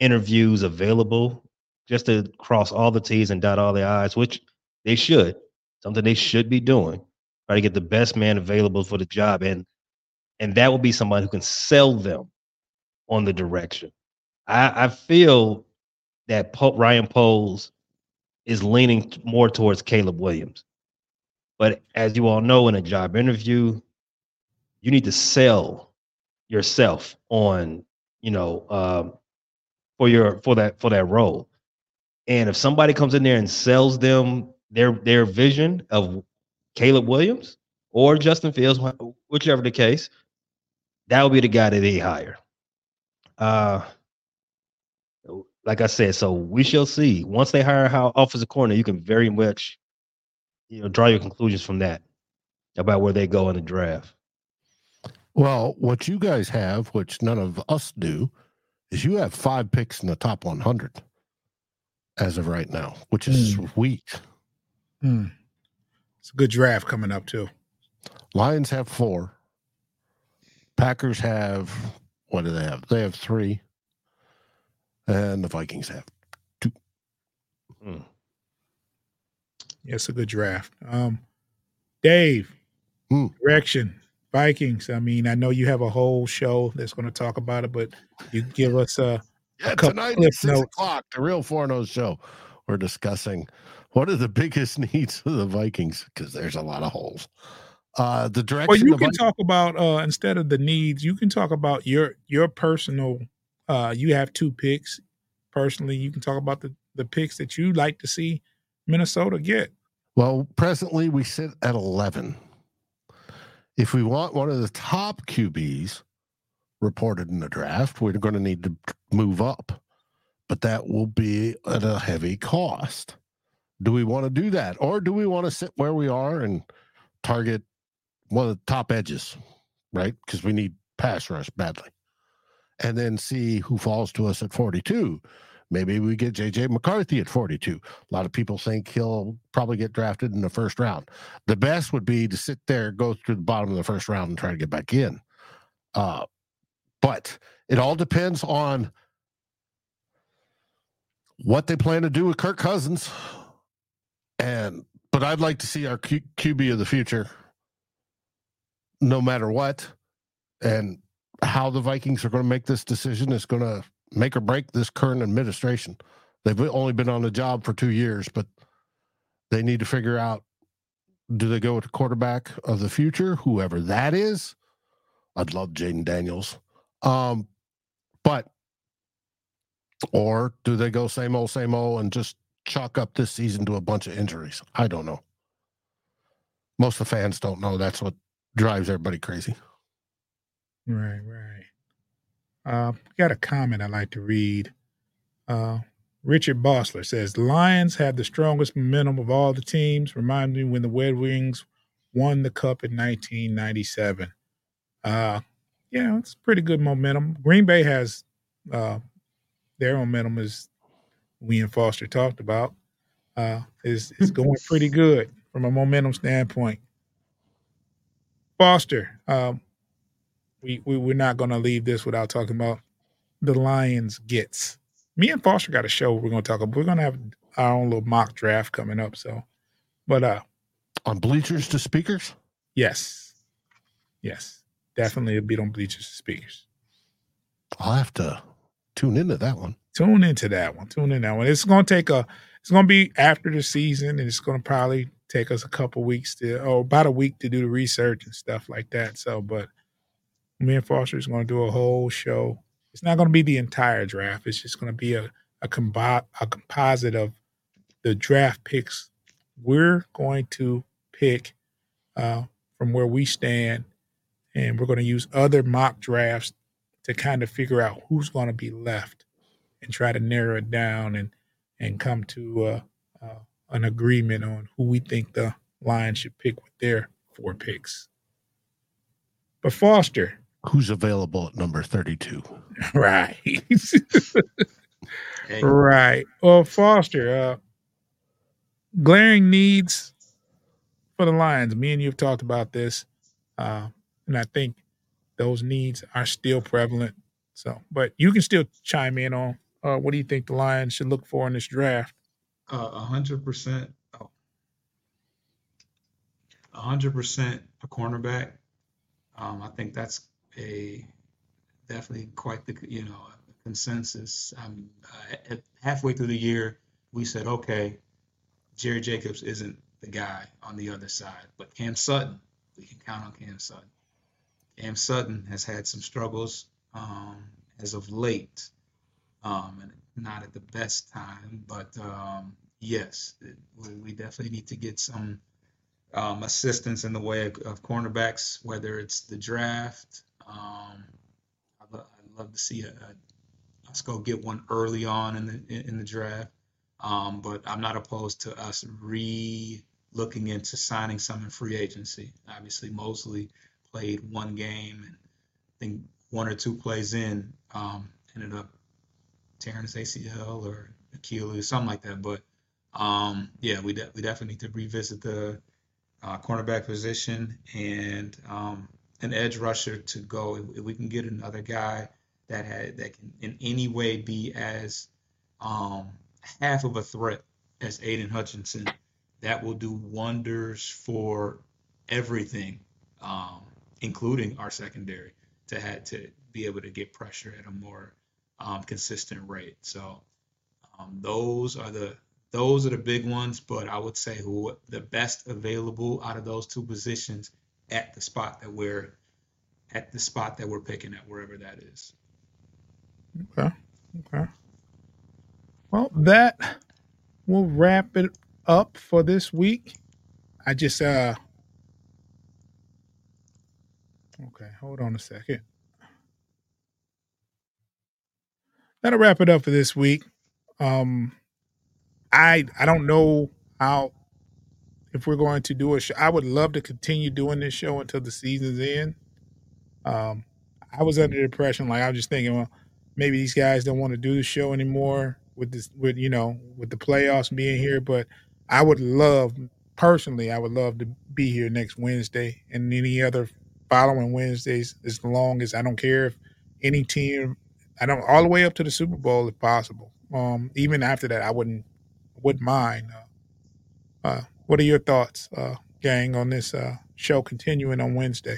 interviews available just to cross all the T's and dot all the I's, which they should, something they should be doing. Try to get the best man available for the job. And and that will be somebody who can sell them on the direction. I, I feel that po- Ryan Poles is leaning more towards Caleb Williams. But as you all know, in a job interview, you need to sell yourself on, you know, um, for your for that for that role. And if somebody comes in there and sells them their their vision of Caleb Williams or Justin Fields, whichever the case, that will be the guy that they hire. Uh, like I said, so we shall see. Once they hire how offensive corner, you can very much, you know, draw your conclusions from that about where they go in the draft. Well, what you guys have, which none of us do, is you have five picks in the top 100 as of right now, which is mm. weak. Mm. It's a good draft coming up too. Lions have four. Packers have what do they have? They have three and the Vikings have two. Hmm. Yeah, it's a good draft. Um, Dave, hmm. direction Vikings. I mean, I know you have a whole show that's going to talk about it, but you give us a, yeah, a tonight at six notes. o'clock, the Real Forno show. We're discussing what are the biggest <laughs> needs of the Vikings because there's a lot of holes. Uh, the direction. Well, you can Vikings- talk about uh, instead of the needs, you can talk about your your personal uh, you have two picks. Personally, you can talk about the, the picks that you'd like to see Minnesota get. Well, presently we sit at 11. If we want one of the top QBs reported in the draft, we're going to need to move up, but that will be at a heavy cost. Do we want to do that? Or do we want to sit where we are and target one of the top edges, right? Because we need pass rush badly. And then see who falls to us at 42. Maybe we get JJ McCarthy at 42. A lot of people think he'll probably get drafted in the first round. The best would be to sit there, go through the bottom of the first round, and try to get back in. Uh, but it all depends on what they plan to do with Kirk Cousins. And but I'd like to see our Q- QB of the future, no matter what, and how the Vikings are going to make this decision is going to make or break this current administration. They've only been on the job for two years, but they need to figure out do they go with the quarterback of the future, whoever that is? I'd love Jayden Daniels. Um, but or do they go same old, same old and just chalk up this season to a bunch of injuries? I don't know. Most of the fans don't know. That's what drives everybody crazy. Right, right. Uh, got a comment I'd like to read. Uh, Richard Bossler says Lions have the strongest momentum of all the teams. Remind me when the Red Wings won the cup in 1997. Uh, yeah, it's pretty good momentum. Green Bay has uh, their momentum, as we and Foster talked about, uh, is is going pretty <laughs> good from a momentum standpoint. Foster, um, we, we we're not going to leave this without talking about the Lions gets. Me and Foster got a show we're going to talk about. We're going to have our own little mock draft coming up. So, but uh, on bleachers to speakers. Yes, yes, definitely a beat on bleachers to speakers. I'll have to tune into that one. Tune into that one. Tune in that one. It's to take a. It's to be after the season, and it's to probably take us a couple weeks to, or about a week to do the research and stuff like that. So, but me and Foster is to do a whole show. It's not to be the entire draft. It's just to be a a, combo- a composite of the draft picks. We're going to pick uh, from where we stand, and we're going to use other mock drafts to kind of figure out who's going to be left and try to narrow it down and and come to uh, uh, an agreement on who we think the Lions should pick with their four picks. But Foster, who's available at number 32. <laughs> Right. Right. Well, Foster, uh, glaring needs for the Lions. Me and you have talked about this. Uh, and I think those needs are still prevalent. So, but you can still chime in on uh, what do you think the Lions should look for in this draft? A hundred percent. A hundred percent a cornerback. Um, I think that's a definitely quite the you know consensus. Um, uh, halfway through the year, we said, okay, Jerry Jacobs isn't the guy on the other side, but Cam Sutton, we can count on Cam Sutton. Cam Sutton has had some struggles um, as of late, um, and not at the best time, but um, yes, it, we, definitely need to get some um, assistance in the way of, of cornerbacks, whether it's the draft um, I'd, lo- I'd, love to see a, a, us go get one early on in the in the draft. Um, but I'm not opposed to us re looking into signing some in free agency. Obviously, Moseley played one game, and I think one or two plays in um, ended up tearing his ACL or Achilles, something like that. But um, yeah, we de- we definitely need to revisit the uh, cornerback position and um, an edge rusher to go. If, if we can get another guy that had that can in any way be as um, half of a threat as Aidan Hutchinson, that will do wonders for everything, um, including our secondary, to have to be able to get pressure at a more um, consistent rate. So um, those are the those are the big ones. But I would say who the best available out of those two positions at the spot that we're at the spot that we're picking at wherever that is. Okay. Okay. Well, that will wrap it up for this week. I just uh Okay, hold on a second. That'll wrap it up for this week. Um I I don't know how if we're going to do a show. I would love to continue doing this show until the season's end. Um, I was under the impression, like I was just thinking, well, maybe these guys don't want to do the show anymore with this, with you know, with the playoffs being here. But I would love, personally, I would love to be here next Wednesday and any other following Wednesdays as long as I don't care if any team, I don't all the way up to the Super Bowl if possible. Um, even after that, I wouldn't wouldn't mind. Uh, uh, what are your thoughts, uh, gang, on this uh, show continuing on Wednesday?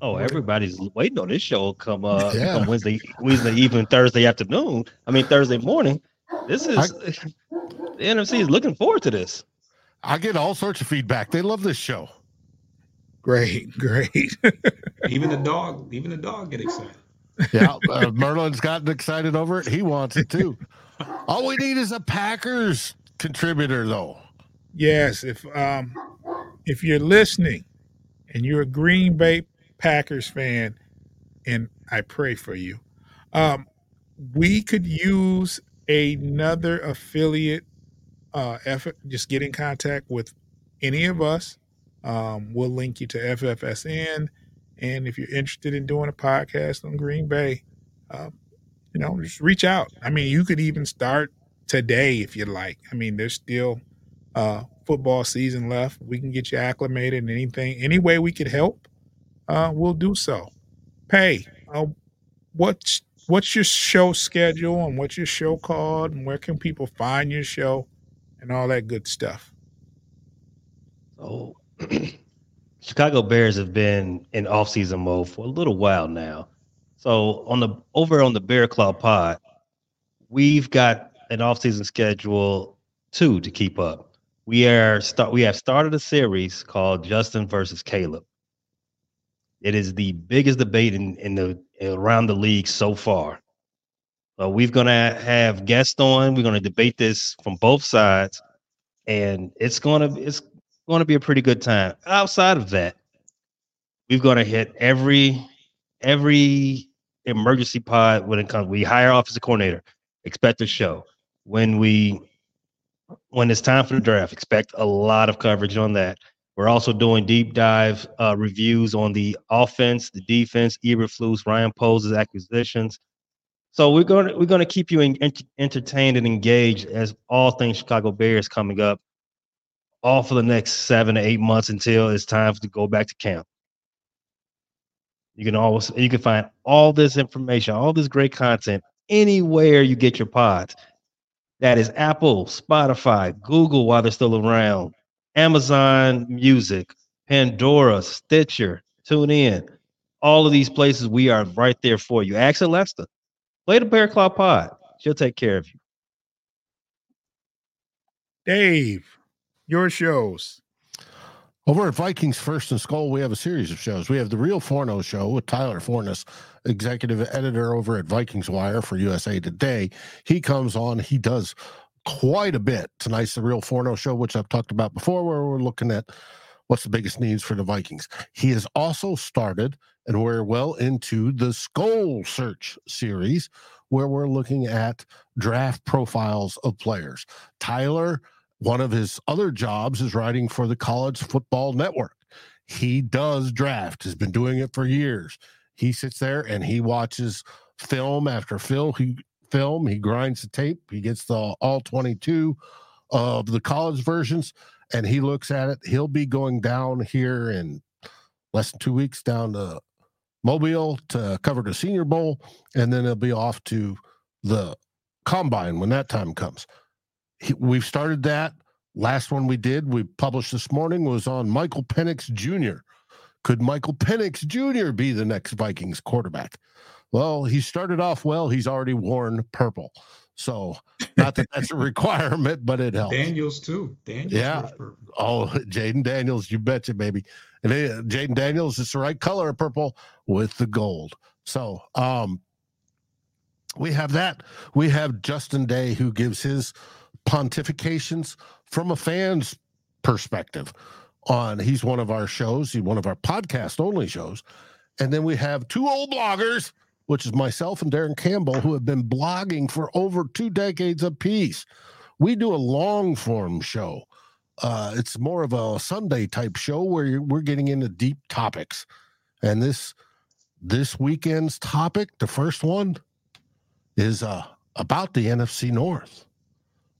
Oh, everybody's waiting on this show come uh yeah. come Wednesday, Wednesday evening, Thursday afternoon. I mean Thursday morning. This is I, the NFC is looking forward to this. I get all sorts of feedback. They love this show. Great, <laughs> great. even the dog, even the dog get excited. Yeah, uh, Merlin's gotten excited over it. He wants it too. All we need is a Packers contributor, though. Yes, if um, if you're listening and you're a Green Bay Packers fan, and I pray for you, um, we could use another affiliate uh, effort. Just get in contact with any of us. Um, we'll link you to FFSN. And if you're interested in doing a podcast on Green Bay, uh, you know, just reach out. I mean, you could even start today if you like. I mean, there's still uh, football season left. We can get you acclimated and anything, any way we could help, uh, we'll do so. Pay. Uh, what's what's your show schedule and what's your show called and where can people find your show and all that good stuff? Oh, <clears throat> Chicago Bears have been in off-season mode for a little while now. So on the over on the Bear Claw Pod, we've got an off-season schedule too to keep up. We are start we have started a series called Justin versus Caleb. It is the biggest debate in, in the around the league so far. Uh, we're gonna have guests on. We're gonna debate this from both sides, and it's gonna it's gonna be a pretty good time. Outside of that, we're gonna hit every every emergency pod when it comes. We hire offensive coordinator, expect a show. When we when it's time for the draft, expect a lot of coverage on that. We're also doing deep dive uh, reviews on the offense, the defense, Eberflus, Ryan Poles' acquisitions. So we're going to we're going to keep you in, entertained and engaged as all things Chicago Bears coming up, all for the next seven to eight months until it's time to go back to camp. You can always you can find all this information, all this great content anywhere you get your pods. That is Apple, Spotify, Google while they're still around, Amazon Music, Pandora, Stitcher, Tune in. All of these places we are right there for you. Ask Alexa, play the Bear Claw Pod. She'll take care of you. Dave, your shows. Over at Vikings First and Skol, we have a series of shows. We have the Real Forno Show with Tyler Forness, executive editor over at Vikings Wire for USA Today. He comes on, he does quite a bit. Tonight's the Real Forno Show, which I've talked about before, where we're looking at what's the biggest needs for the Vikings. He has also started, and we're well into the Skol Search series, where we're looking at draft profiles of players. Tyler one of his other jobs is writing for the College Football Network. He does draft, has been doing it for years. He sits there and he watches film after film. He film, he grinds the tape, he gets the all 22 of the college versions, and he looks at it. He'll be going down here in less than two weeks down to Mobile to cover the Senior Bowl, and then he'll be off to the combine when that time comes we've started that. Last one we did, we published this morning, was on Michael Penix Jr. Could Michael Penix Jr. be the next Vikings quarterback? Well, he started off well. He's already worn purple. So, not that that's a <laughs> requirement, but it helps. Daniels, too. Daniels yeah. Oh, <laughs> Jayden Daniels, you betcha, baby. And uh, Jayden Daniels is the right color of purple with the gold. So, um, we have that. We have Justin Day who gives his pontifications from a fan's perspective on he's one of our shows he's one of our podcast only shows and then we have two old bloggers which is myself and darren campbell who have been blogging for over two decades apiece We do a long form show. Uh, it's more of a Sunday type show where we're getting into deep topics. And this this weekend's topic, the first one, is uh, about the NFC North.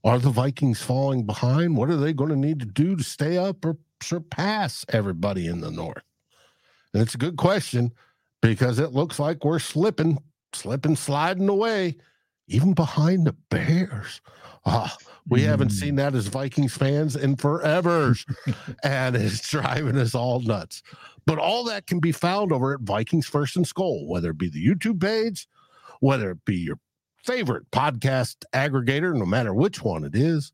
Are the Vikings falling behind? What are they going to need to do to stay up or surpass everybody in the North? And it's a good question because it looks like we're slipping, slipping, sliding away, even behind the Bears. Ah, we mm. haven't seen that as Vikings fans in forever, <laughs> and it's driving us all nuts. But all that can be found over at Vikings First and Skol, whether it be the YouTube page, whether it be your favorite podcast aggregator, no matter which one it is,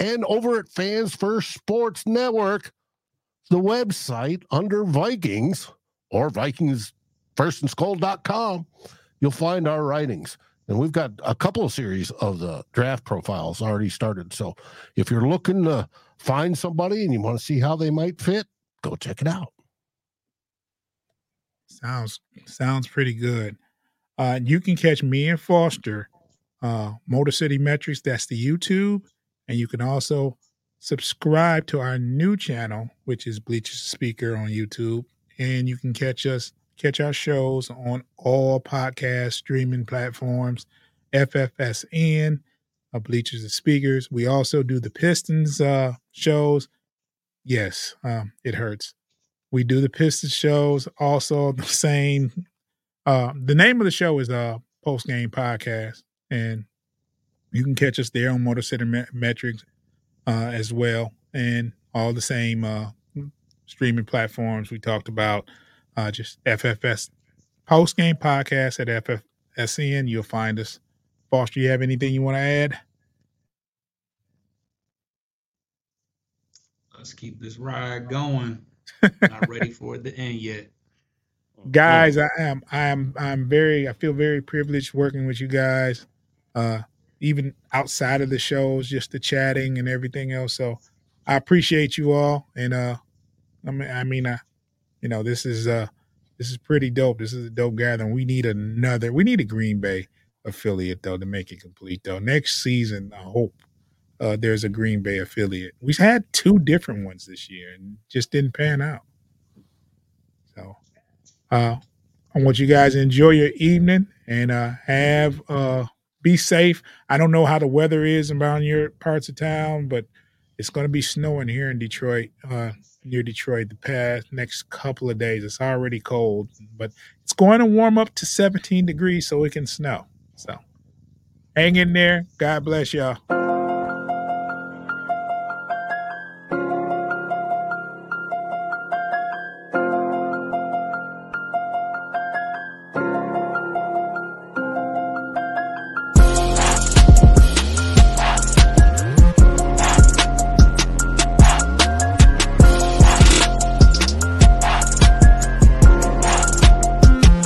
and over at Fans First Sports Network, the website under Vikings or Vikings First and Skol.com, you'll find our writings. And we've got a couple of series of the draft profiles already started. So if you're looking to find somebody and you want to see how they might fit, go check it out. Sounds sounds pretty good. Uh, you can catch me and Foster, uh, Motor City Metrics. That's the YouTube, and you can also subscribe to our new channel, which is Bleachers Speaker on YouTube, and you can catch us catch our shows on all podcast streaming platforms, FFSN, uh, Bleachers and Speakers. We also do the Pistons uh, shows. Yes, um, it hurts. We do the Pistons shows. Also, the same. Uh, the name of the show is uh Post Game Podcast, and you can catch us there on Motor City Metrics uh, as well, and all the same uh, streaming platforms we talked about. Uh, just FFS Post Game Podcast at FFSN. You'll find us. Foster, you have anything you want to add? Let's keep this ride going. <laughs> Not ready for it to end yet. Guys, I am I am I'm very I feel very privileged working with you guys. Uh even outside of the shows, just the chatting and everything else. So I appreciate you all and uh I mean I mean I you know, this is uh this is pretty dope. This is a dope gathering. We need another we need a Green Bay affiliate though to make it complete though. Next season, I hope uh, there's a Green Bay affiliate. We've had two different ones this year and just didn't pan out. Uh, I want you guys to enjoy your evening and uh, have uh, be safe. I don't know how the weather is around your parts of town, but it's going to be snowing here in Detroit, uh, near Detroit, the past next couple of days. It's already cold, but it's going to warm up to 17 degrees so it can snow. So hang in there. God bless y'all.